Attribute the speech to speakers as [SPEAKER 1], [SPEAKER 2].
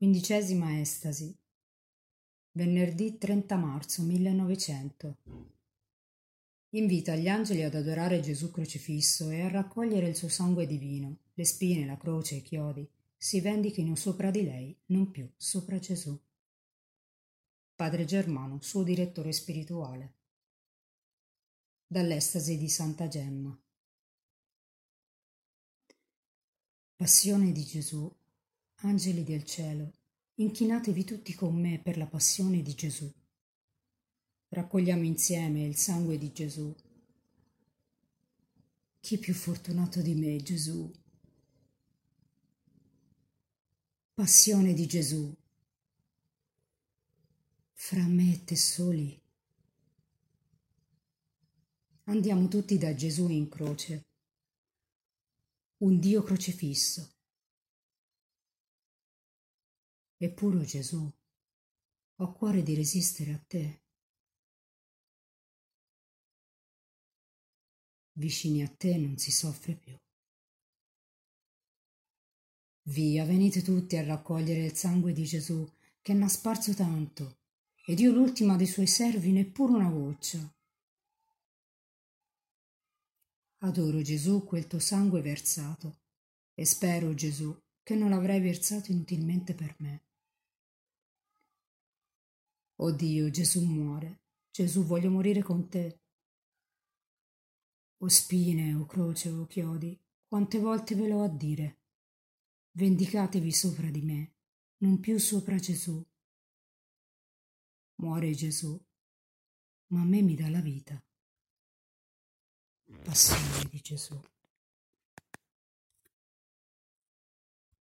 [SPEAKER 1] Quindicesima estasi. Venerdì 30 marzo 1900. Invita gli angeli ad adorare Gesù crocifisso e a raccogliere il suo sangue divino, le spine, la croce, i chiodi, si vendichino sopra di lei, non più sopra Gesù. Padre Germano, suo direttore spirituale. Dall'estasi di Santa Gemma. Passione di Gesù Angeli del cielo, inchinatevi tutti con me per la passione di Gesù. Raccogliamo insieme il sangue di Gesù. Chi più fortunato di me, Gesù? Passione di Gesù. Fra me e te soli. Andiamo tutti da Gesù in croce. Un Dio crocifisso Eppure, Gesù, ho cuore di resistere a te. Vicini a te non si soffre più. Via, venite tutti a raccogliere il sangue di Gesù che n'ha sparso tanto, ed io l'ultima dei suoi servi neppure una goccia. Adoro Gesù quel tuo sangue versato e spero, Gesù, che non l'avrai versato inutilmente per me. Oh Dio, Gesù muore. Gesù, voglio morire con te. O spine, o croce, o chiodi, quante volte ve l'ho a dire. Vendicatevi sopra di me, non più sopra Gesù. Muore Gesù, ma a me mi dà la vita. Passione di Gesù.